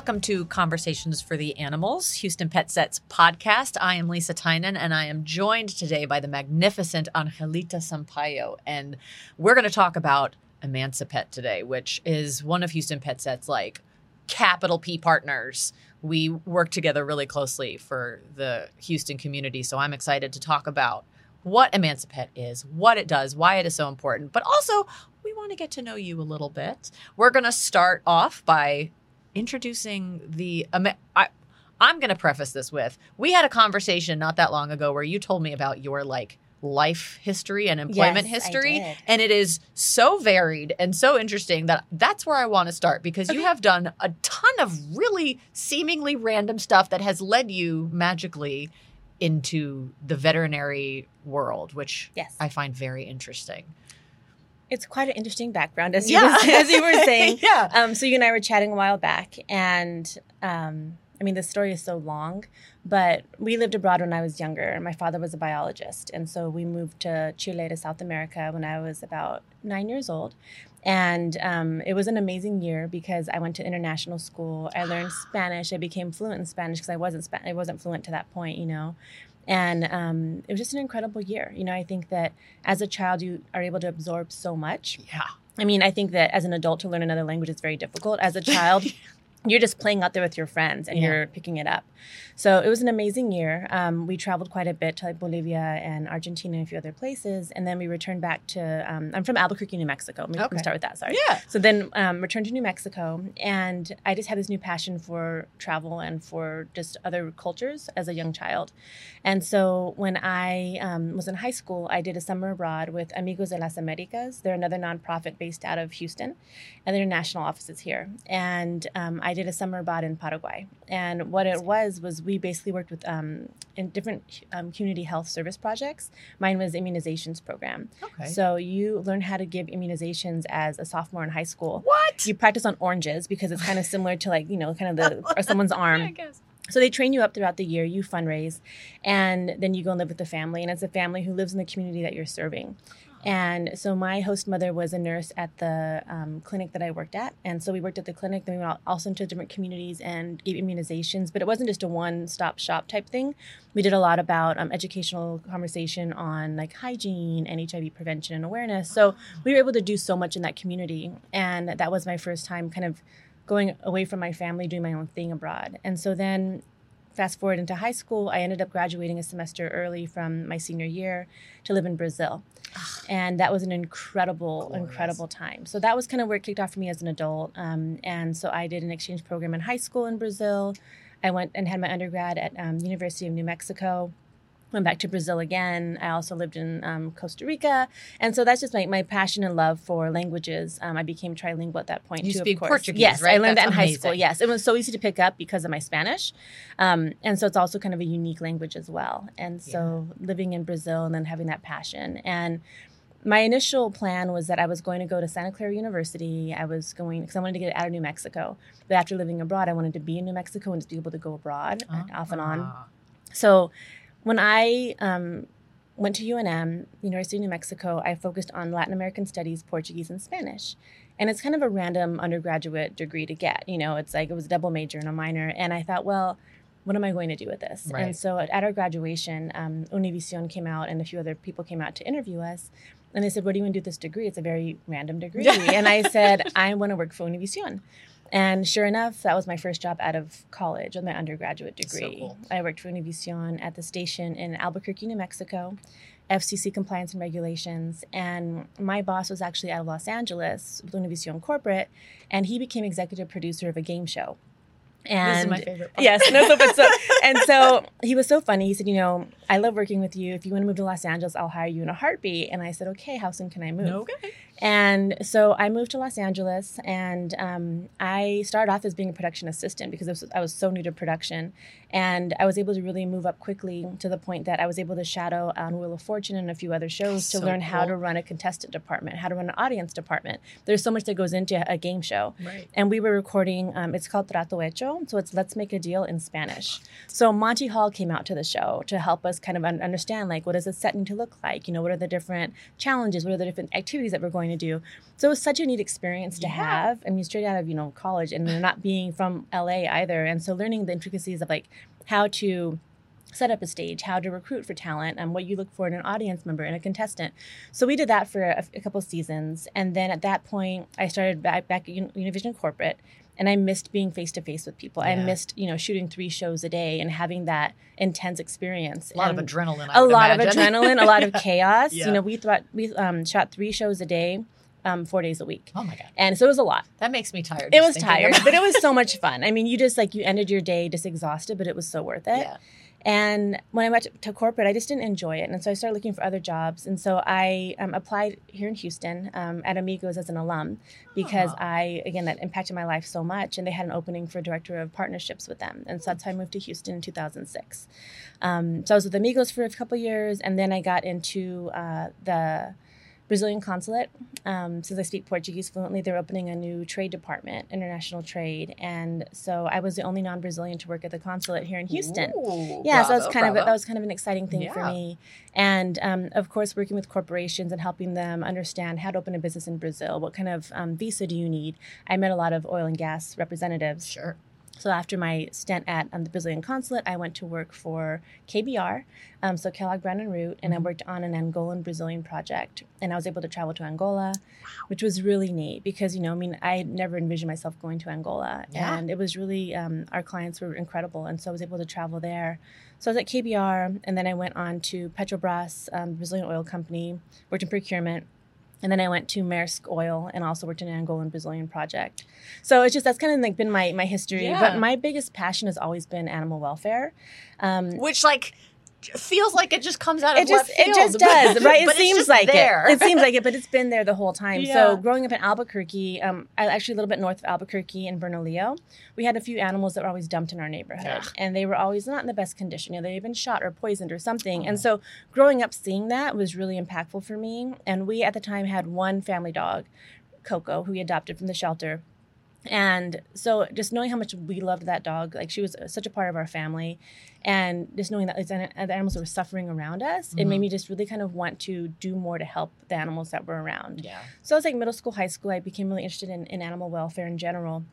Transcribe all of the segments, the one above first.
Welcome to Conversations for the Animals, Houston Pet Sets podcast. I am Lisa Tynan, and I am joined today by the magnificent Angelita Sampaio. And we're going to talk about Emancipet today, which is one of Houston Pet Set's like capital P partners. We work together really closely for the Houston community. So I'm excited to talk about what Emancipet is, what it does, why it is so important, but also we want to get to know you a little bit. We're going to start off by introducing the. I, I'm going to preface this with we had a conversation not that long ago where you told me about your like life history and employment Yes, history and it is so varied and so interesting that that's where I want to start because you have done a ton of really seemingly random stuff that has led you magically into the veterinary world which Yes. I find very interesting. It's quite an interesting background, as Yeah. you were, as you were saying. Yeah. Um, so you and I were chatting a while back, and um, I mean the story is so long, but we lived abroad when I was younger. My father was a biologist, and so we moved to Chile to South America when I was about nine years old. And um, it was an amazing year because I went to international school. I learned Spanish. I became fluent in Spanish because I wasn't Spa- I wasn't fluent to that point, you know. And um, it was just an incredible year. You know, I think that as a child, you are able to absorb so much. Yeah. I mean, I think that as an adult to learn another language is very difficult. As a child, you're just playing out there with your friends and Yeah. you're picking it up. So it was an amazing year. Um, we traveled quite a bit to like Bolivia and Argentina and a few other places, and then we returned back to. Um, I'm from Albuquerque, New Mexico. Let me, Okay. start with that. Sorry. Yeah. So then um, returned to New Mexico, and I just had this new passion for travel and for just other cultures as a young child. And so when I um, was in high school, I did a summer abroad with Amigos de las Americas. They're another nonprofit based out of Houston, and their national offices here. And um, I did a summer abroad in Paraguay. And what it was was we basically worked with um, in different um, community health service projects. Mine was immunizations program. Okay. So you learn how to give immunizations as a sophomore in high school. what? You practice on oranges because it's kind of similar to like you know kind of the or someone's arm. I guess. So they train you up throughout the year. You fundraise, and then you go and live with the family. And it's a family who lives in the community that you're serving. And so my host mother was a nurse at the um, clinic that I worked at, and so we worked at the clinic. Then we went also into different communities and gave immunizations. But it wasn't just a one-stop shop type thing. We did a lot about um, educational conversation on like hygiene and HIV prevention and awareness. So we were able to do so much in that community, and that was my first time kind of going away from my family, doing my own thing abroad. And so then fast forward into high school, I ended up graduating a semester early from my senior year to live in Brazil. And that was an incredible, Glorious. incredible time. So that was kind of where it kicked off for me as an adult. Um, and so I did an exchange program in high school in Brazil. I went and had my undergrad at um, University of New Mexico. Went back to Brazil again. I also lived in um, Costa Rica, and so that's just my, my passion and love for languages. Um, I became trilingual at that point. You too, of speak course. Portuguese, Yes, right? I learned That's that in high school. Yes, it was so easy to pick up because of my Spanish, um, and so it's also kind of a unique language as well. And so living in Brazil and then having that passion and my initial plan was that I was going to go to Santa Clara University. I was going because I wanted to get out of New Mexico. But after living abroad, I wanted to be in New Mexico and to be able to go abroad off and on. Ah. So when I um, went to UNM, University of New Mexico, I focused on Latin American studies, Portuguese, and Spanish. And it's kind of a random undergraduate degree to get. You know, it's like it was a double major and a minor. And I thought, well, what am I going to do with this? Right. And so at, our graduation, um, Univision came out and a few other people came out to interview us. And they said, What do you want to do with this degree? It's a very random degree. and I said, I want to work for Univision. And sure enough, that was my first job out of college with my undergraduate So degree. cool. I worked for Univision at the station in Albuquerque, New Mexico, FCC compliance and regulations. And my boss was actually out of Los Angeles with Univision Corporate, and he became executive producer of a game show. And this is my favorite part. Yes, no, so, but so, and so he was so funny. He said, "You know, I love working with you. If you want to move to Los Angeles, I'll hire you in a heartbeat." And I said, "Okay, how soon can I move?" Okay. And so I moved to Los Angeles, and um, I started off as being a production assistant because I was, I was so new to production, and I was able to really move up quickly to the point that I was able to shadow on Wheel of Fortune and a few other shows to learn how to run a contestant department, how to run an audience department. There's so much that goes into a game show. Right. And we were recording. Um, it's called Trato Hecho. So it's Let's Make a Deal in Spanish. So Monty Hall came out to the show to help us kind of un- understand like what does a set need to look like? You know, what are the different challenges? What are the different activities that we're going to do? So it was such a neat experience to Yeah. have. I mean, straight out of you know college and not being from LA either, and so learning the intricacies of like how to set up a stage, how to recruit for talent, and what you look for in an audience member and a contestant. So we did that for a, a couple seasons, and then at that point, I started back, back at Univision corporate, and I missed being face to face with people. I missed you know shooting three shows a day and having that intense experience. A lot And of adrenaline. I a lot imagine. of adrenaline, a lot of chaos. Yeah. You know, we thought we um, shot three shows a day, um, four days a week, oh my god, and so it was a lot. that makes me tired. It was tired, but it was so much fun. I mean, you just like you ended your day just exhausted, but it was so worth it. Yeah. And when I went to, to corporate, I just didn't enjoy it. And so I started looking for other jobs. And so I um, applied here in Houston um, at Amigos as an alum because. I, again, that impacted my life so much. And they had an opening for director of partnerships with them. And so that's how I moved to Houston in 2006. Um, so I was with Amigos for a couple years. And then I got into uh, the Brazilian consulate. Um, since I speak Portuguese fluently, they're opening a new trade department, international trade. And so I was the only non Brazilian to work at the consulate here in Houston Ooh, yeah, so that was kind of bravo. that was kind of an exciting thing for me, and um, of course working with corporations and helping them understand how to open a business in Brazil. What kind of um, visa do you need? I met a lot of oil and gas representatives. sure. So after my stint at um, the Brazilian consulate, I went to work for KBR, um, so Kellogg Brown and Root, and I Mhm. worked on an Angolan Brazilian project. And I was able to travel to Angola, which was really neat because you know, I mean, I never envisioned myself going to Angola, Yeah. and it was really um, our clients were incredible, and so I was able to travel there. So I was at KBR, and then I went on to Petrobras, um, Brazilian oil company, worked in procurement. And then I went to Maersk Oil and also worked in an Angolan Brazilian project. So it's just that's kind of like been my my history. Yeah. But my biggest passion has always been animal welfare. Um, Which like feels like it just comes out of it just left it just does, right? It seems like there. it. It seems like it, but it's been there the whole time. Yeah. So growing up in Albuquerque, um, actually a little bit north of Albuquerque in Bernalillo, we had a few animals that were always dumped in our neighborhood, Ugh. and they were always not in the best condition. You know, they had been shot or poisoned or something. Oh. And so growing up seeing that was really impactful for me. And we at the time had one family dog, Coco, who we adopted from the shelter. And so just knowing how much we loved that dog, like she was such a part of our family, and just knowing that the animals that were suffering around us, it Mhm. made me just really kind of want to do more to help the animals that were around. Yeah. So I was like middle school, high school, I became really interested in, in animal welfare in general.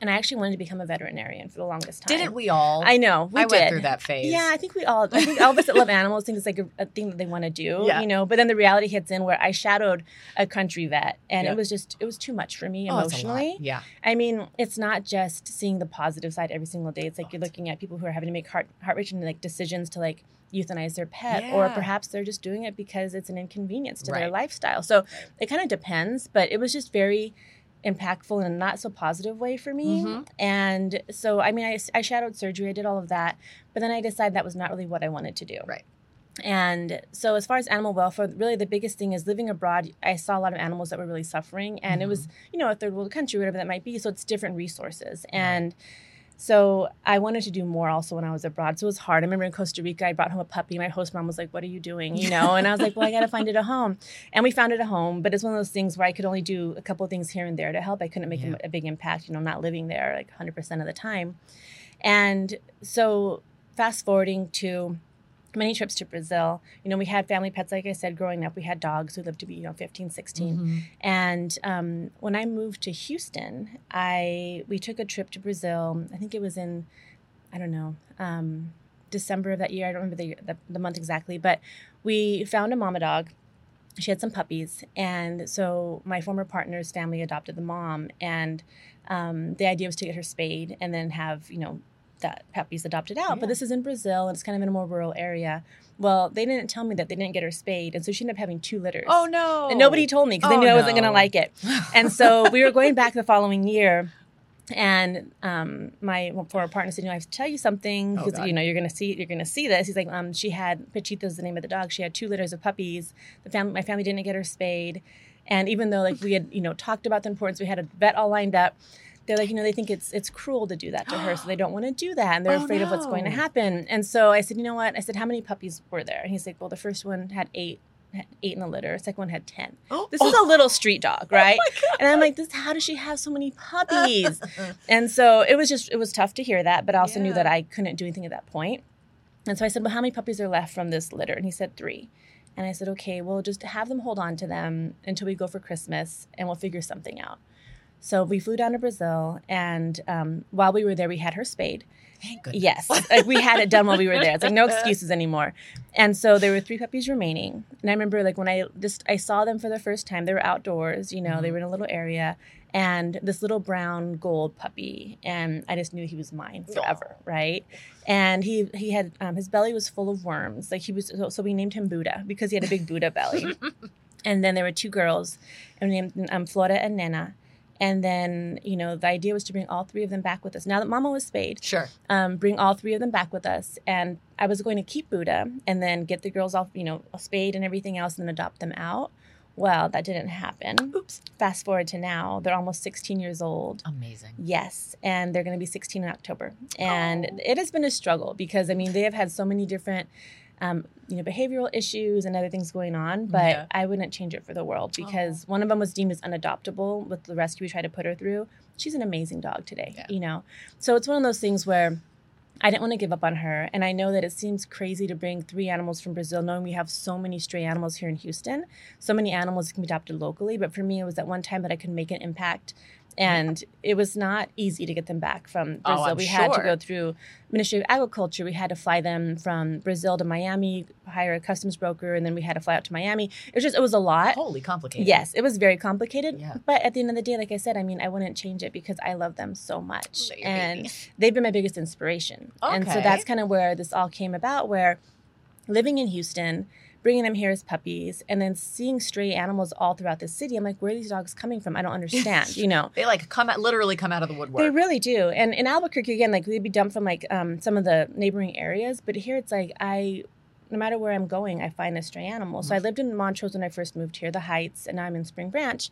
And I actually wanted to become a veterinarian for the longest time. Didn't we all? I know. We I did. went through that phase. Yeah, I think we all. I think all of us that love animals think it's like a, a thing that they want to do. Yeah. You know, but then the reality hits in where I shadowed a country vet, and Yeah. it was just it was too much for me Oh, it's a lot. emotionally. Yeah. I mean, it's not just seeing the positive side every single day. It's like you're looking at people who are having to make heart heart wrenching like decisions to like euthanize their pet, or perhaps they're just doing it because it's an inconvenience to their lifestyle. So it kind of depends, but it was just very impactful in a not so positive way for me. Mhm. And so, I mean, I, I shadowed surgery, I did all of that, but then I decided that was not really what I wanted to do. Right. And so, as far as animal welfare, really the biggest thing is living abroad. I saw a lot of animals that were really suffering, and it Mm-hmm. was, you know, a third world country, whatever that might be. So, it's different resources. And so, I wanted to do more also when I was abroad. So, it was hard. I remember in Costa Rica, I brought home a puppy. My host mom was like, What are you doing? You know, and I was like, Well, I got to find it a home. And we found it a home, but it's one of those things where I could only do a couple of things here and there to help. I couldn't make Yeah. a, a big impact, you know, not living there like 100% of the time. And so, fast forwarding to many trips to Brazil, you know, we had family pets, like I said, growing up. We had dogs who lived to be, you know, 15, 16. Mhm. And um, when I moved to Houston, I we took a trip to Brazil. I think it was in, I don't know, um, December of that year. I don't remember the, the, the month exactly, but we found a mama dog. She had some puppies, and so my former partner's family adopted the mom, and um, the idea was to get her spayed and then have you know that puppies adopted out. Yeah. But this is in Brazil, and it's kind of in a more rural area. Well, they didn't tell me that they didn't get her spayed, and so she ended up having two litters. Oh no. And nobody told me because they Oh, knew I wasn't going to like it. And so we were going back the following year. And um, my former partner said, "You know, I have to tell you something Oh, because God. you know you're gonna see you're gonna see this." He's like, um, "She had Pachita's the name of the dog. She had two litters of puppies. The family, my family didn't get her spayed, and even though like we had you know talked about the importance, we had a vet all lined up. They're like, you know, they think it's it's cruel to do that to her, so they don't want to do that, and they're Oh, afraid of what's going to happen. And so I said, you know what? I said, how many puppies were there? And he's like, well, the first one had eight, had eight in the litter. The Second one had ten. Oh, This is a little street dog, oh right? and I'm like, this. How does she have so many puppies? and so it was just it was tough to hear that, but I also knew that I couldn't do anything at that point. And so I said, well, how many puppies are left from this litter? And he said three. And I said, okay, well, just have them hold on to them until we go for Christmas, and we'll figure something out. So we flew down to Brazil, and um, while we were there, we had her spayed. Thank goodness. Yes, like we had it done while we were there. It's like no excuses anymore. And so there were three puppies remaining. And I remember like when I just I saw them for the first time. They were outdoors, you know, they were in a little area, and this little brown gold puppy, and I just knew he was mine forever, right? And he he had um, his belly was full of worms. Like he was so, so we named him Buddha because he had a big Buddha belly. and then there were two girls, and we named um, Flora and Nena. And then, you know, the idea was to bring all three of them back with us. Now that Mama was spayed, Sure. um, bring all three of them back with us. And I was going to keep Buddha and then get the girls off, you know, spayed and everything else and then adopt them out. Well, that didn't happen. Oops. Fast forward to now, they're almost 16 years old. Amazing. Yes, and they're going to be 16 in October. And Oh. it has been a struggle because I mean they have had so many different um, you know behavioral issues and other things going on, but Yeah. I wouldn't change it for the world because one of them was deemed as unadoptable with the rescue we tried to put her through. She's an amazing dog today, Yeah. you know. So it's one of those things where I didn't want to give up on her. And I know that it seems crazy to bring three animals from Brazil, knowing we have so many stray animals here in Houston, so many animals can be adopted locally. But for me, it was at one time that I could make an impact. And it was not easy to get them back from Oh, Brazil. I'm we had to go through Ministry of Agriculture. We had to fly them from Brazil to Miami, hire a customs broker, and then we had to fly out to Miami. It was just, it was a lot. Holy complicated. Yes, it was very complicated. Yeah. But at the end of the day, like I said, I mean, I wouldn't change it because I love them so much. They're and they've been my biggest inspiration. Okay. And so that's kind of where this all came about, where living in Houston, bringing them here as puppies, and then seeing stray animals all throughout the city, I'm like, where are these dogs coming from? I don't understand, you know? They like come out, literally come out of the woodwork. They really do. And in Albuquerque, again, like they'd be dumped from like um, some of the neighboring areas. But here it's like I, no matter where I'm going, I find a stray animal. So I lived in Montrose when I first moved here, the Heights, and now I'm in Spring Branch.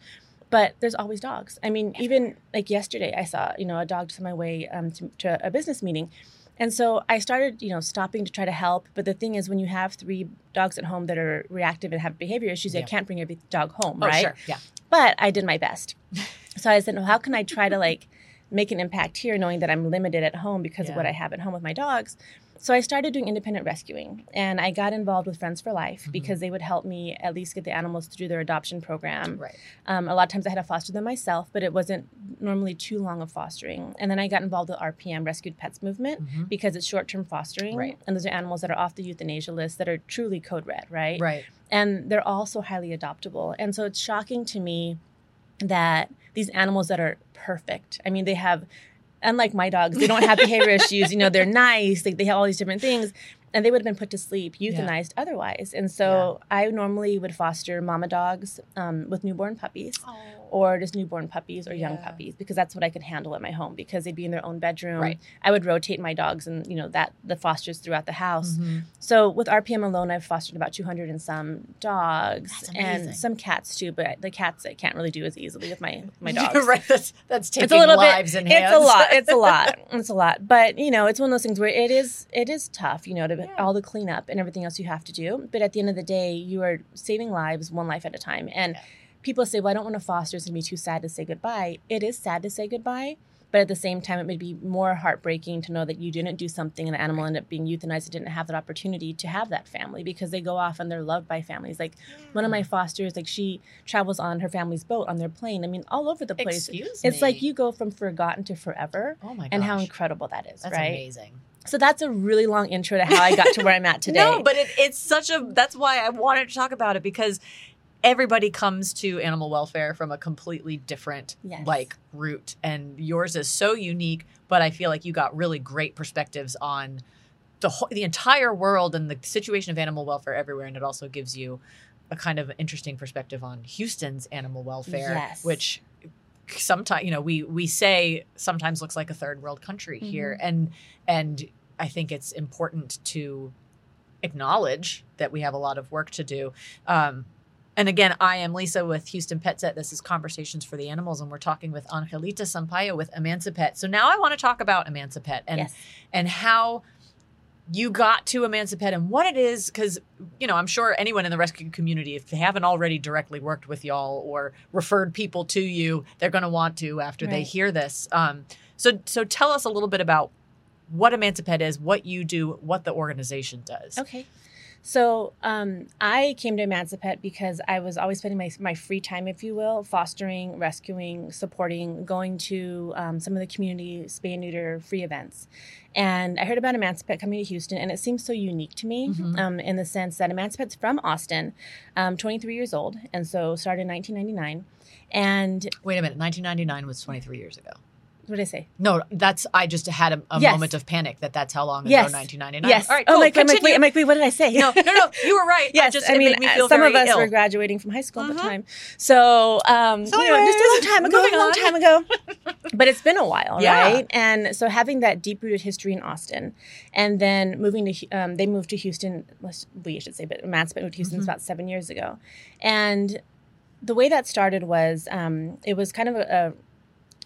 But there's always dogs. I mean, even like yesterday, I saw you know a dog just on my way um, to, to a business meeting. And so I started, you know, stopping to try to help. But the thing is, when you have three dogs at home that are reactive and have behavior issues, Yeah. I can't bring every dog home, oh, right? sure. Yeah. but I did my best. so I said, well, how can I try to like make an impact here, knowing that I'm limited at home because Yeah. of what I have at home with my dogs? So I started doing independent rescuing, and I got involved with Friends for Life Mm-hmm. because they would help me at least get the animals through their adoption program. Right. Um, a lot of times I had to foster them myself, but it wasn't normally too long of fostering. And then I got involved with RPM, Rescued Pets Movement, Mhm. because it's short-term fostering, Right. and those are animals that are off the euthanasia list that are truly code red, right? Right. and they're also highly adoptable. And so it's shocking to me that these animals that are perfect, I mean, they have, unlike my dogs, they don't have behavior issues. You know, they're nice, they, they have all these different things. And they would have been put to sleep, euthanized otherwise. And so I normally would foster mama dogs um, with newborn puppies or just newborn puppies or young puppies because that's what I could handle at my home because they'd be in their own bedroom. Right. I would rotate my dogs and you know that the fosters throughout the house. Mhm. So with RPM alone, I've fostered about 200 and some dogs and some cats too. But the cats I can't really do as easily with my my dogs. right. That's that's taking It's a little lives bit. in hands. It's a lot. It's a lot. It's a lot. But you know, it's one of those things where it is. It is tough. You know, to Yeah. all the cleanup and everything else you have to do. But at the end of the day, you are saving lives one life at a time. And Yeah. People say, "Well, I don't want to foster. It's gonna be too sad to say goodbye." It is sad to say goodbye. But at the same time, it may be more heartbreaking to know that you didn't do something and the animal ended up being euthanized and didn't have that opportunity to have that family because they go off and they're loved by families. Like one of my mm. fosters, like she travels on her family's boat on their plane. I mean, all over the place. Excuse It's me. like you go from forgotten to forever Oh my gosh. and how incredible that is, That's right? amazing. So that's a really long intro to how I got to where I'm at today. No, but it, it's such a. That's why I wanted to talk about it because everybody comes to animal welfare from a completely different Yes. like route, and yours is so unique. But I feel like you got really great perspectives on the whole, the entire world and the situation of animal welfare everywhere, and it also gives you a kind of interesting perspective on Houston's animal welfare, Yes. which sometimes you know we we say sometimes looks like a third world country here and and i think it's important to acknowledge that we have a lot of work to do um and again, I am Lisa with Houston PetSet. This is Conversations for the Animals, and we're talking with Angelita Sampaio with Emancipet. So now I want to talk about Emancipet and yes. and how you got to Emancipet and what it is, because, you know, I'm sure anyone in the rescue community, if they haven't already directly worked with y'all or referred people to you, they're going to want to after they hear this. Um, so, so tell us a little bit about what Emancipet is, what you do, what the organization does. Okay. So um, I came to Emancipet because I was always spending my, my free time, if you will, fostering, rescuing, supporting, going to um, some of the community spay and neuter free events. And I heard about Emancipet coming to Houston, and it seems so unique to me Mhm. um, in the sense that Emancipet's from Austin, um, 23 years old, and so started in 1999. And Wait a minute, 1999 was 23 years ago. What did I say? No, that's I just had a, a Yes. moment of panic that that's how long ago Yes. 1999. yes. All right. oh, cool. Like, I'm like, wait, I'm like, wait, what did I say? no, no, no. You were right. Yes, just, I mean, me uh, some of us ill. were graduating from high school at Mhm. the time. So, um, So you know, just a long time ago, a long on. time ago. but it's been a while, Yeah. right? And so having that deep rooted history in Austin, and then moving to, um, they moved to Houston. We should say, but Emancipet moved to Houston Mhm. about seven years ago, and the way that started was um, it was kind of a, a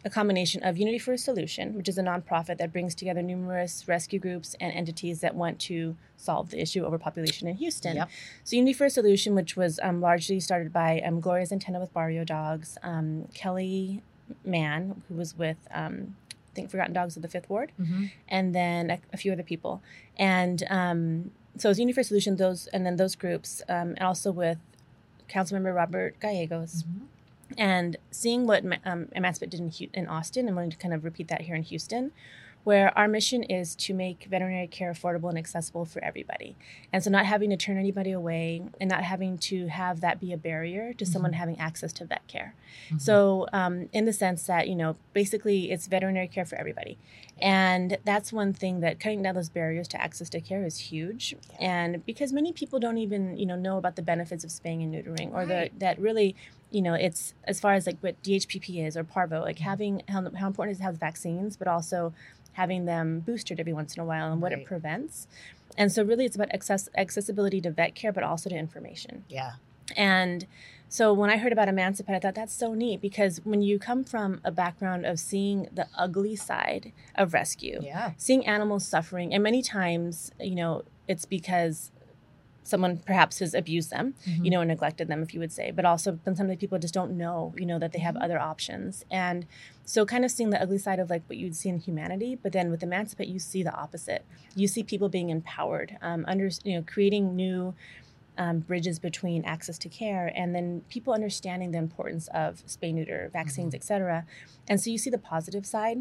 a combination of Unity for a Solution, which is a nonprofit that brings together numerous rescue groups and entities that want to solve the issue of overpopulation in Houston. Yep. So Unity for a Solution, which was um, largely started by um, Gloria with Barrio Dogs, um, Kelly Mann, who was with um, I think Forgotten Dogs of the Fifth Ward, Mhm. and then a, a few other people. And um, so it was Unity for a Solution, those and then those groups, um, and also with Councilmember Robert Gallegos Mhm. And seeing what um, Emancipet did in, in Austin and wanting to kind of repeat that here in Houston, where our mission is to make veterinary care affordable and accessible for everybody. And so, not having to turn anybody away and not having to have that be a barrier to someone Mhm. having access to vet care. Mhm. So, um, in the sense that, you know, basically it's veterinary care for everybody. And that's one thing that cutting down those barriers to access to care is huge. And because many people don't even, you know, know about the benefits of spaying and neutering or Right. the, that really, you know, it's as far as like what DHPP is or Parvo, like having how, how important it is to have vaccines, but also having them boosted every once in a while and what Right. it prevents. And so, really, it's about access, accessibility to vet care, but also to information. yeah. And so when I heard about Emancipet, I thought that's so neat because when you come from a background of seeing the ugly side of rescue, Yeah. seeing animals suffering, and many times, you know, it's because someone perhaps has abused them, Mm-hmm. you know, and neglected them, if you would say. But also, then sometimes people just don't know, you know, that they have Mhm. other options. And so, kind of seeing the ugly side of like what you'd see in humanity, but then with Emancipet, you see the opposite. You see people being empowered, um, under, you know, creating new um, bridges between access to care and then people understanding the importance of spay neuter vaccines Mhm. et cetera and so you see the positive side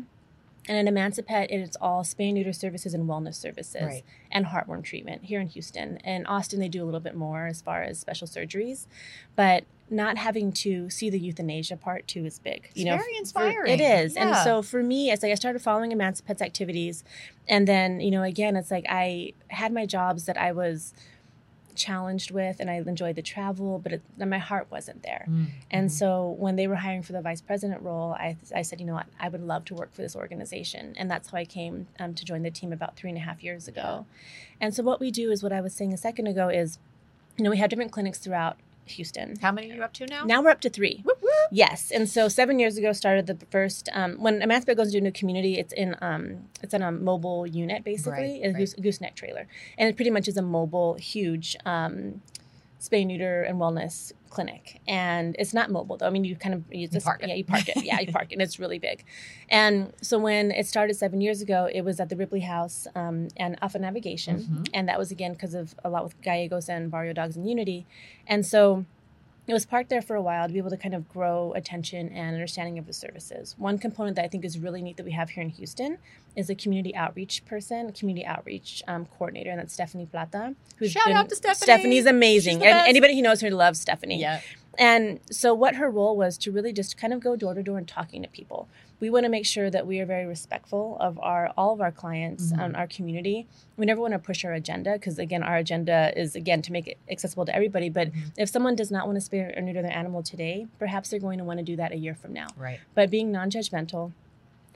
and in emancipet it's all spay neuter services and wellness services Right. and heartworm treatment here in houston and austin they do a little bit more as far as special surgeries but not having to see the euthanasia part too is big You It's very for- inspiring. it is and so for me it's like i started following emancipet's activities and then you know again it's like i had my jobs that i was challenged with and i enjoyed the travel but it, my heart wasn't there Mm. and Mhm. so when they were hiring for the vice president role I, I said you know what i would love to work for this organization and that's how i came um, to join the team about three and a half years ago and so what we do is what i was saying a second ago is you know we have different clinics throughout houston how many are you up to now? now we're up to three Whoop, whoop. Yes, and so seven years ago started the first. Um, when Emancipet goes into a new community, it's in um, it's in a mobile unit basically, Right, a goose, gooseneck trailer, and it pretty much is a mobile, huge um, spay neuter and wellness clinic. And it's not mobile though. I mean, you kind of you just park it. yeah you park it yeah you park it, and it's really big. And so when it started seven years ago, it was at the Ripley House um, and Alpha Navigation, Mhm. and that was again because of a lot with Gallegos and Barrio Dogs and Unity, and so it was parked there for a while to be able to kind of grow attention and understanding of the services. One component that I think is really neat that we have here in Houston is a community outreach person, community outreach um, coordinator, and that's Stephanie Plata. Shout out to Stephanie. Stephanie's amazing. And anybody who knows her loves Stephanie. Yeah. And so, what her role was to really just kind of go door to door and talking to people. We want to make sure that we are very respectful of our all of our clients Mhm. and our community. We never want to push our agenda because, again, our agenda is again to make it accessible to everybody. But Mhm. if someone does not want to spay or neuter their animal today, perhaps they're going to want to do that a year from now. Right. But being non-judgmental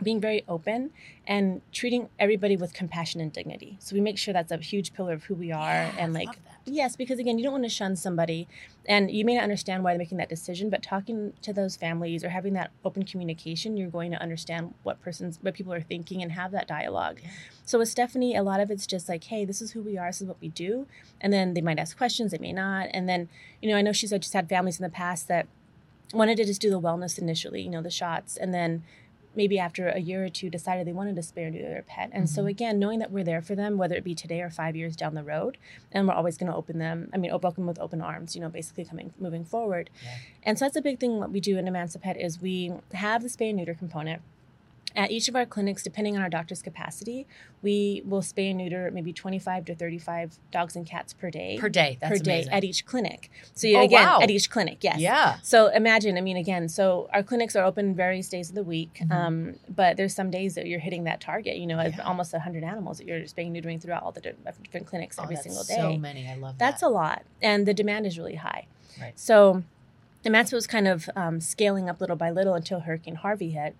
being very open and treating everybody with compassion and dignity. So we make sure that's a huge pillar of who we are and like yes, because again, you don't want to shun somebody and you may not understand why they're making that decision, but talking to those families or having that open communication, you're going to understand what persons what people are thinking and have that dialogue. Yeah. So with Stephanie, a lot of it's just like, hey, this is who we are, this is what we do. And then they might ask questions, they may not. And then, you know, I know she's just had families in the past that wanted to just do the wellness initially, you know, the shots, and then maybe after a year or two decided they wanted to spay or neuter their pet. And so Mhm. again, knowing that we're there for them, whether it be today or five years down the road, and we're always going to open them. I mean, welcome with open arms. You know, basically coming moving forward. Yeah. And so that's a big thing. What we do in Emancipet is we have the spay and neuter component. At each of our clinics, depending on our doctor's capacity, we will spay and neuter maybe 25 to 35 dogs and cats per day. Per day. That's per day amazing. at each clinic. So you, Oh, again, wow. at each clinic, yes. Yeah. So imagine, I mean, again, so our clinics are open various days of the week, Mhm. um, but there's some days that you're hitting that target. You know, Yeah. almost 100 animals that you're spaying and neutering throughout all the different clinics Oh, every that's single So day. many. I love that. That's a lot, and the demand is really high. Right. So, Emancipet was kind of um, scaling up little by little until Hurricane Harvey hit.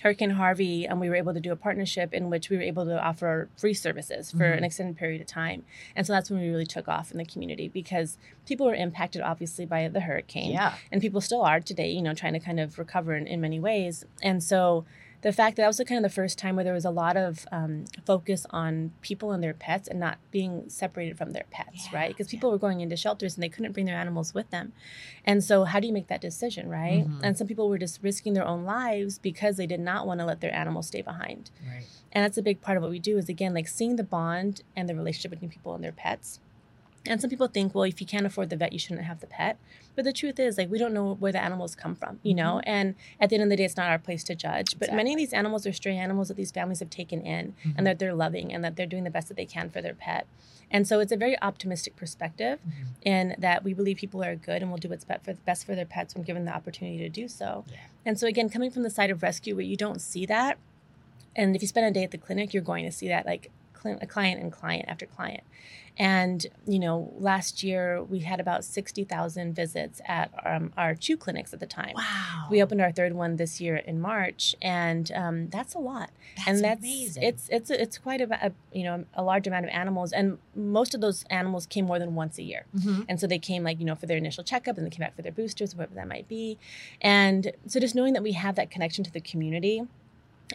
Hurricane Harvey, and we were able to do a partnership in which we were able to offer free services for Mhm. an extended period of time. And so that's when we really took off in the community because people were impacted obviously by the hurricane Yeah. and people still are today, you know, trying to kind of recover in, in many ways. And so the fact that that was kind of the first time where there was a lot of um, focus on people and their pets and not being separated from their pets, Yeah, right? Because people were going into shelters and they couldn't bring their animals with them. And so, how do you make that decision, right? Mhm. And some people were just risking their own lives because they did not want to let their animals stay behind. Right. And that's a big part of what we do is again like seeing the bond and the relationship between people and their pets. And some people think, well, if you can't afford the vet, you shouldn't have the pet. But the truth is, like, we don't know where the animals come from, you know? And at the end of the day, it's not our place to judge. But many of these animals are stray animals that these families have taken in Mhm. and that they're loving and that they're doing the best that they can for their pet. And so it's a very optimistic perspective Mhm. in that we believe people are good and will do what's best for, best for their pets when given the opportunity to do so. Yeah. And so, again, coming from the side of rescue where you don't see that, and if you spend a day at the clinic, you're going to see that like cli- client and client after client. And, you know, last year we had about 60,000 visits at um, our chew clinics at the time. Wow. We opened our third one this year in March, and um, that's a lot. That's and that's amazing. it's it's it's quite a, a you know a large amount of animals, and most of those animals came more than once a year. Mhm. And so they came like, you know, for their initial checkup and they came back for their boosters, whatever that might be. And so just knowing that we have that connection to the community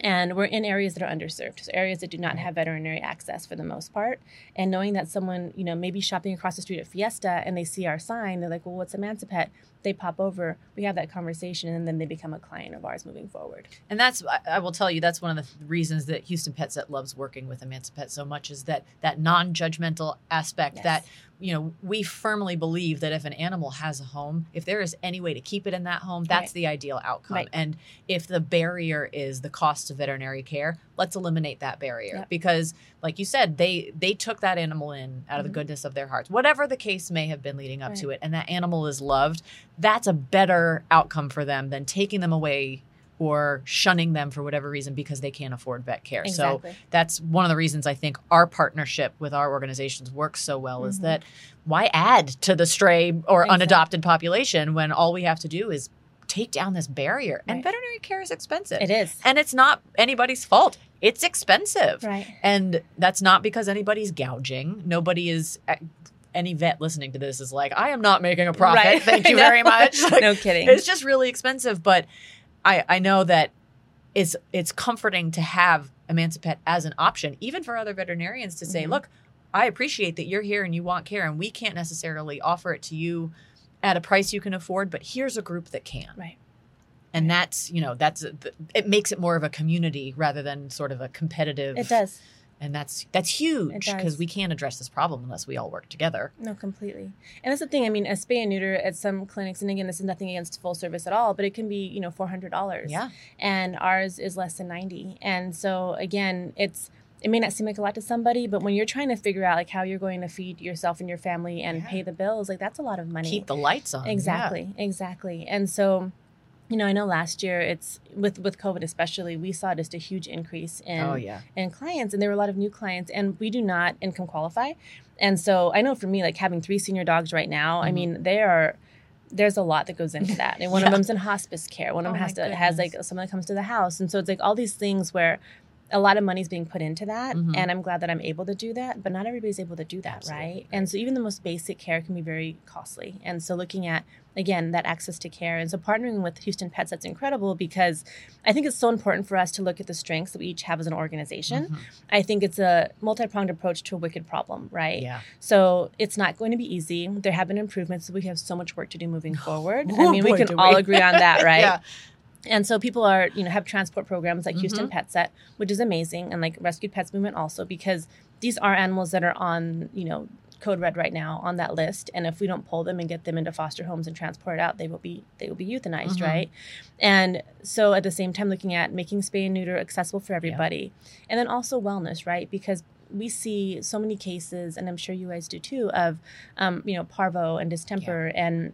and we're in areas that are underserved, so areas that do not have veterinary access for the most part. And knowing that someone, you know, maybe shopping across the street at Fiesta and they see our sign, they're like, well, what's Emancipet? They pop over, we have that conversation, and then they become a client of ours moving forward. And that's I- will tell you that's one of the reasons that Houston Pet Set loves working with Emancipet so much is that that non-judgmental aspect Yes. that you know we firmly believe that if an animal has a home, if there is any way to keep it in that home, that's Right. the ideal outcome. Right. And if the barrier is the cost of veterinary care, let's eliminate that barrier Yep. because like you said, they they took that animal in out of the Mhm. goodness of their hearts. Whatever the case may have been leading up Right. to it and that animal is loved, that's a better outcome for them than taking them away or shunning them for whatever reason because they can't afford vet care. So that's one of the reasons I think our partnership with our organizations works so well is Mhm. that why add to the stray or Exactly. unadopted population when all we have to do is take down this barrier. And veterinary care is expensive. It is. And it's not anybody's fault. It's expensive. Right. And that's not because anybody's gouging. Nobody is any vet listening to this is like, I am not making a profit. Right. Thank you very much. Like, no kidding. it's just really expensive but i i know that it's it's comforting to have emancipet as an option even for other veterinarians to say Mhm. look i appreciate that you're here and you want care and we can't necessarily offer it to you at a price you can afford but here's a group that can Right. and that's you know that's uh, it makes it more of a community rather than sort of a competitive It does. and that's that's huge because we can't address this problem unless we all work together No, completely. And that's the thing. I mean, a spay and neuter at some clinics, and again, this is nothing against full service at all, but it can be, you know, four hundred dollars. yeah And ours is less than ninety. And so again, it's it may not seem like a lot to somebody, but when you're trying to figure out like how you're going to feed yourself and your family and Yeah. pay the bills, like that's a lot of money. keep the lights on yeah. Exactly, exactly. And so, you know, I know last year it's with with COVID especially, we saw just a huge increase in oh yeah and clients and there were a lot of new clients and we do not income qualify and so i know for me like having three senior dogs right now i Mhm. mean they are there's a lot that goes into that. And one Yeah. of them's in hospice care. One of them Oh has to my has like someone that comes to the house. And so it's like all these things where a lot of money's being put into that. Mhm. And I'm glad that I'm able to do that. But not everybody's able to do that, Absolutely, right? And so even the most basic care can be very costly. And so looking at again that access to care and so partnering with Houston Pets that's incredible because I think it's so important for us to look at the strengths that we each have as an organization. Mhm. I think it's a multi-pronged approach to a wicked problem, right? Yeah. So it's not going to be easy. There have been improvements. We have so much work to do moving forward. Oh, I mean, boy, we can all we. agree on that, right? Yeah. And so people are, you know, have transport programs like Houston Mhm. Pet Set, which is amazing, and like Rescued Pets Movement also, because these are animals that are on, you know, code red right now on that list. And if we don't pull them and get them into foster homes and transport out, they will be they will be euthanized, Mhm. right? And so at the same time, looking at making spay and neuter accessible for everybody, and then also wellness, right? Because we see so many cases, and I'm sure you guys do too, of um, you know parvo and distemper and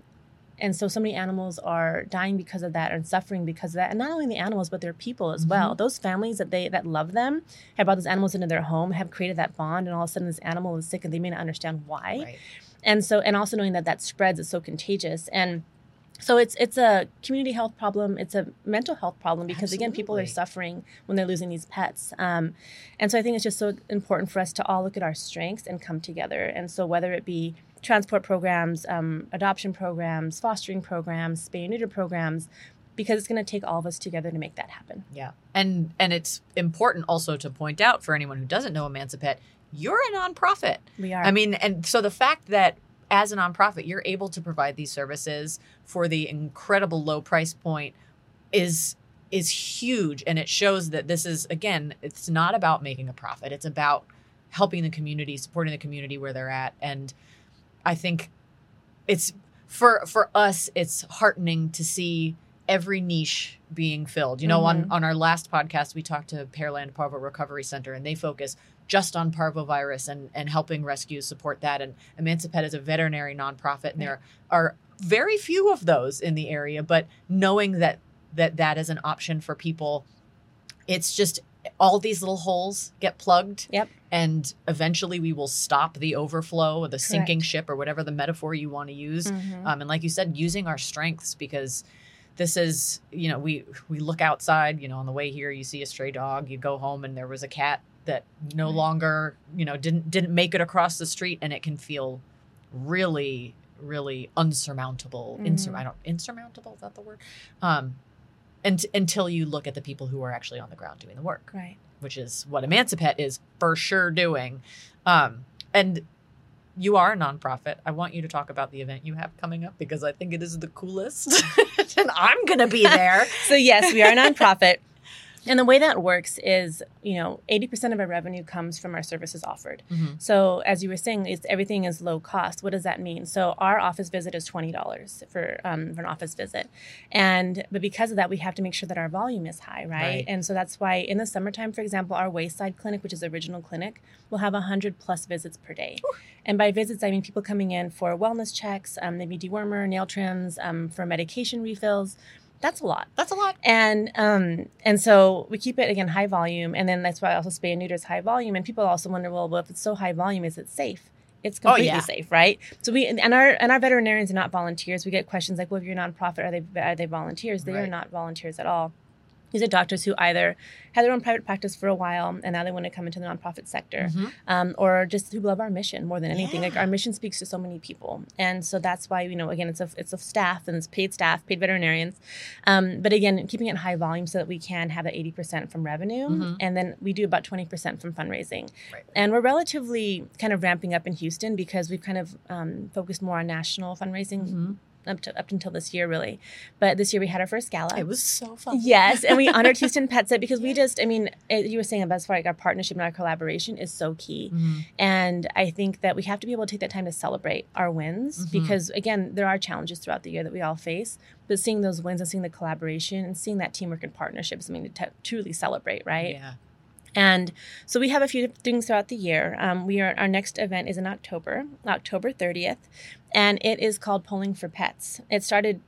and so so many animals are dying because of that and suffering because of that. And not only the animals but their people as well. Those families that they that love them have brought those animals into their home have created that bond and all of a sudden this animal is sick and they may not understand why. Right. and so and also knowing that that spreads is so contagious. And so it's it's a community health problem. It's a mental health problem because again people are suffering when they're losing these pets. Um, and so i think it's just so important for us to all look at our strengths and come together. And so whether it be transport programs um, adoption programs fostering programs spay and neuter programs because it's going to take all of us together to make that happen Yeah. And and it's important also to point out for anyone who doesn't know Emancipet, you're a nonprofit. we are I mean, and so the fact that as a nonprofit, you're able to provide these services for the incredible low price point is is huge and it shows that this is again, it's not about making a profit. It's about helping the community, supporting the community where they're at and I think it's for for us it's heartening to see every niche being filled. You know, on Mhm. on our last podcast we talked to Pearland Parvo Recovery Center and they focus just on parvovirus and and helping rescues support that and Emancipet is a veterinary nonprofit and there are very few of those in the area but knowing that that that is an option for people it's just all these little holes get plugged Yep. and eventually we will stop the overflow or the sinking ship or whatever the metaphor you want to use Mhm. um, and like you said using our strengths because this is you know we we look outside you know on the way here you see a stray dog you go home and there was a cat that no Right. longer you know didn't didn't make it across the street and it can feel really really unsurmountable insur- Mhm. i don't insurmountable is that the word um and, until you look at the people who are actually on the ground doing the work right which is what Emancipet is for sure doing. Um, and you are a nonprofit. I want you to talk about the event you have coming up because I think it is the coolest. and I'm going to be there. So yes, we are a nonprofit. And the way that works is, you know, 80% of our revenue comes from our services offered. Mhm. So as you were saying, it's everything is low cost. What does that mean? So our office visit is twenty dollars for um, for an office visit, and but because of that, we have to make sure that our volume is high, right? Right. And so that's why in the summertime, for example, our Wayside Clinic, which is the original clinic, will have hundred plus visits per day. And by visits, I mean people coming in for wellness checks, um, maybe dewormer, nail trims, um, for medication refills. That's a lot. That's a lot. and um and so we keep it again high volume and then that's why I also spay and neuter is high volume and people also wonder well, well if it's so high volume is it safe? It's Oh, completely yeah. safe right? So we and our and our veterinarians are not volunteers. We get questions like well if you're a nonprofit are they are they volunteers? They are not volunteers at all these are doctors who either had their own private practice for a while and now they want to come into the nonprofit sector Mhm. um, or just who love our mission more than anything. Like our mission speaks to so many people, and so that's why you know again it's a it's a staff and it's paid staff, paid veterinarians, um, but again keeping it high volume so that we can have that eighty percent from revenue, Mhm. and then we do about twenty percent from fundraising, Right. and we're relatively kind of ramping up in Houston because we've kind of um, focused more on national fundraising. Mhm. Up, to, up until this year, really, but this year we had our first gala. It was so fun. Yes, and we honored Houston Pet Set because we just, I mean, it, you were saying about as far like our partnership and our collaboration is so key. Mhm. And I think that we have to be able to take that time to celebrate our wins Mhm. because, again, there are challenges throughout the year that we all face. But seeing those wins and seeing the collaboration and seeing that teamwork and partnership is something to t- truly celebrate, right? Yeah. And so we have a few things throughout the year. Um, we are our next event is in October, October 30th, and it is called Pulling for Pets. It started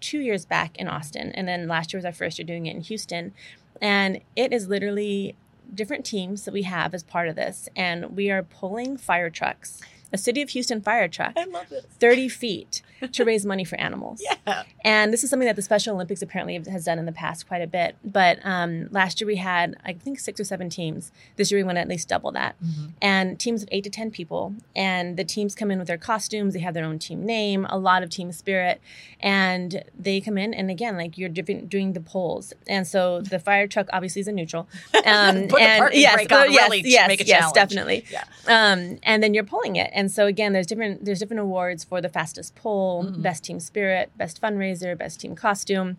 two years back in Austin, and then last year was our first year doing it in Houston. And it is literally different teams that we have as part of this, and we are pulling fire trucks a City of Houston fire truck, I love it. 30 feet, to raise money for animals. Yeah. And this is something that the Special Olympics apparently has done in the past quite a bit. But um, last year we had, I think, six or seven teams. This year we want to at least double that. Mhm. And teams of eight to 10 people. And the teams come in with their costumes. They have their own team name, a lot of team spirit. And they come in, and again, like you're doing the polls. And so the fire truck obviously is a neutral. Um, and yes, yes, really yes, make a yes, challenge. definitely. Yeah. Um, and then you're pulling it. And so again, there's different there's different awards for the fastest pull, Mhm. best team spirit, best fundraiser, best team costume.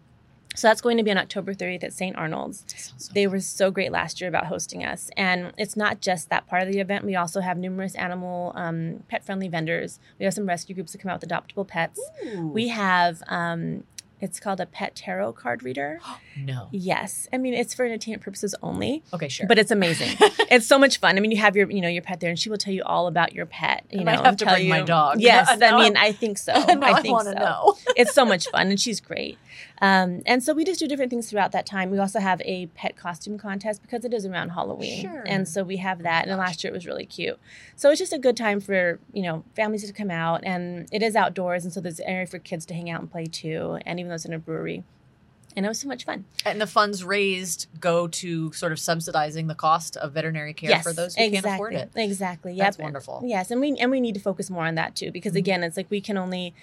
So that's going to be on October 30th at St. Arnold's. So They were so great last year about hosting us. And it's not just that part of the event. We also have numerous animal, um, pet friendly vendors. We have some rescue groups that come out with adoptable pets. Ooh. We have, um, it's called a pet tarot card reader. no. Yes. I mean, it's for entertainment purposes only, Okay, sure. but it's amazing. it's so much fun. I mean, you have your, you know, your pet there and she will tell you all about your pet. You I know, have to tell bring my dog. Yes. I mean, I'm- I think so. I I, think want so to know. it's so much fun and she's great um, and so we just do different things throughout that time. We also have a pet costume contest because it is around halloween. Sure. and so we have that. and last year it was really cute. So it's just a good time for you know families to come out. And it is outdoors. And so there's an area for kids to hang out and play too. And even though it's in a brewery. And it was so much fun. And the funds raised go to sort of subsidizing the cost of veterinary care yes for those who exactly. can't afford it. exactly. Yep. That's wonderful. yes. And we and we need to focus more on that too because Mhm. again it's like we can only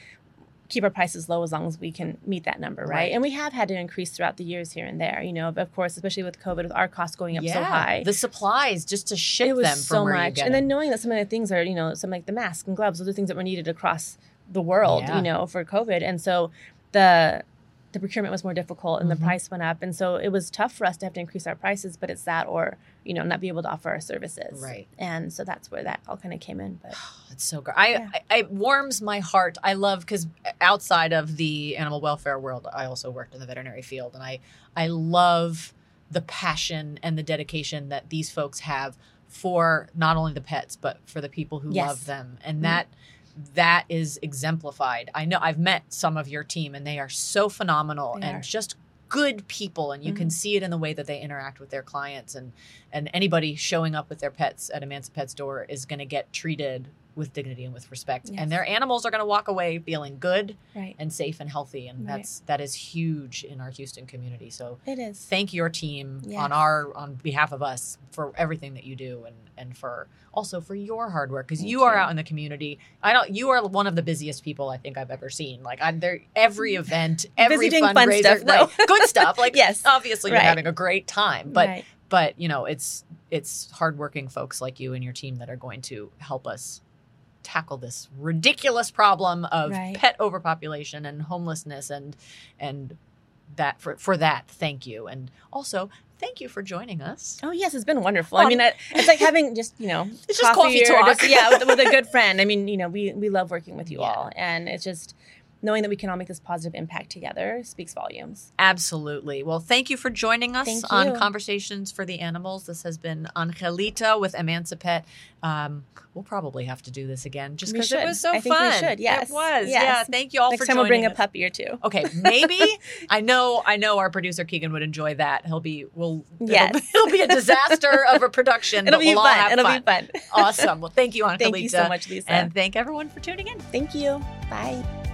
keep our prices low as long as we can meet that number right? Right. and we have had to increase throughout the years here and there you know of course especially with covid with our costs going up so high The supplies just to ship it was them so much and then knowing that some of the things are you know some like the masks and gloves those are things that were needed across the world Yeah. you know for covid and so the the procurement was more difficult and Mhm. the price went up and so it was tough for us to have to increase our prices but it's that or you know not be able to offer our services Right. and so that's where that all kind of came in but It's so great. I, Yeah. I it warms my heart. I love because outside of the animal welfare world, I also worked in the veterinary field, and I I love the passion and the dedication that these folks have for not only the pets but for the people who Yes. love them, and Mhm. that that is exemplified. I know I've met some of your team, and they are so phenomenal They and are. just good people and you can Mhm. see it in the way that they interact with their clients and and anybody showing up with their pets at Emancipet's door is going to get treated with dignity and with respect. Yes. and their animals are going to walk away feeling good right. and safe and healthy and Right. that's that is huge in our Houston community. So it is. thank your team Yeah. on our on behalf of us for everything that you do and and for also for your hard work because Thank you are out in the community. I don't you are one of the busiest people i think i've ever seen. Like i'm there every event every doing fun fundraiser stuff, right, good stuff. Like yes. obviously you're having a great time but but you know it's it's hardworking folks like you and your team that are going to help us tackle this ridiculous problem of Right. pet overpopulation and homelessness and and that for for that thank you and also thank you for joining us Oh yes, it's been wonderful. Um, I mean, I- it's like having just you know, It's just coffee talk. just- yeah, with, with a good friend. I mean, you know, we we love working with you Yeah. all, and it's just knowing that we can all make this positive impact together speaks volumes. absolutely well thank you for joining us on conversations for the animals this has been angelita with emancipet um, we'll probably have to do this again just because it was so I think we fun should, yes. it was Yes. yeah thank you all Next for time we'll bring joining a puppy or two. Okay, maybe I know I know our producer Keegan would enjoy that. He'll be will Yes. it'll, it'll be a disaster of a production. It'll be we'll fun. It'll fun. be fun. Awesome. Well, thank you, Angelita. Thank you so much, Lisa. And thank everyone for tuning in. Thank you. Bye.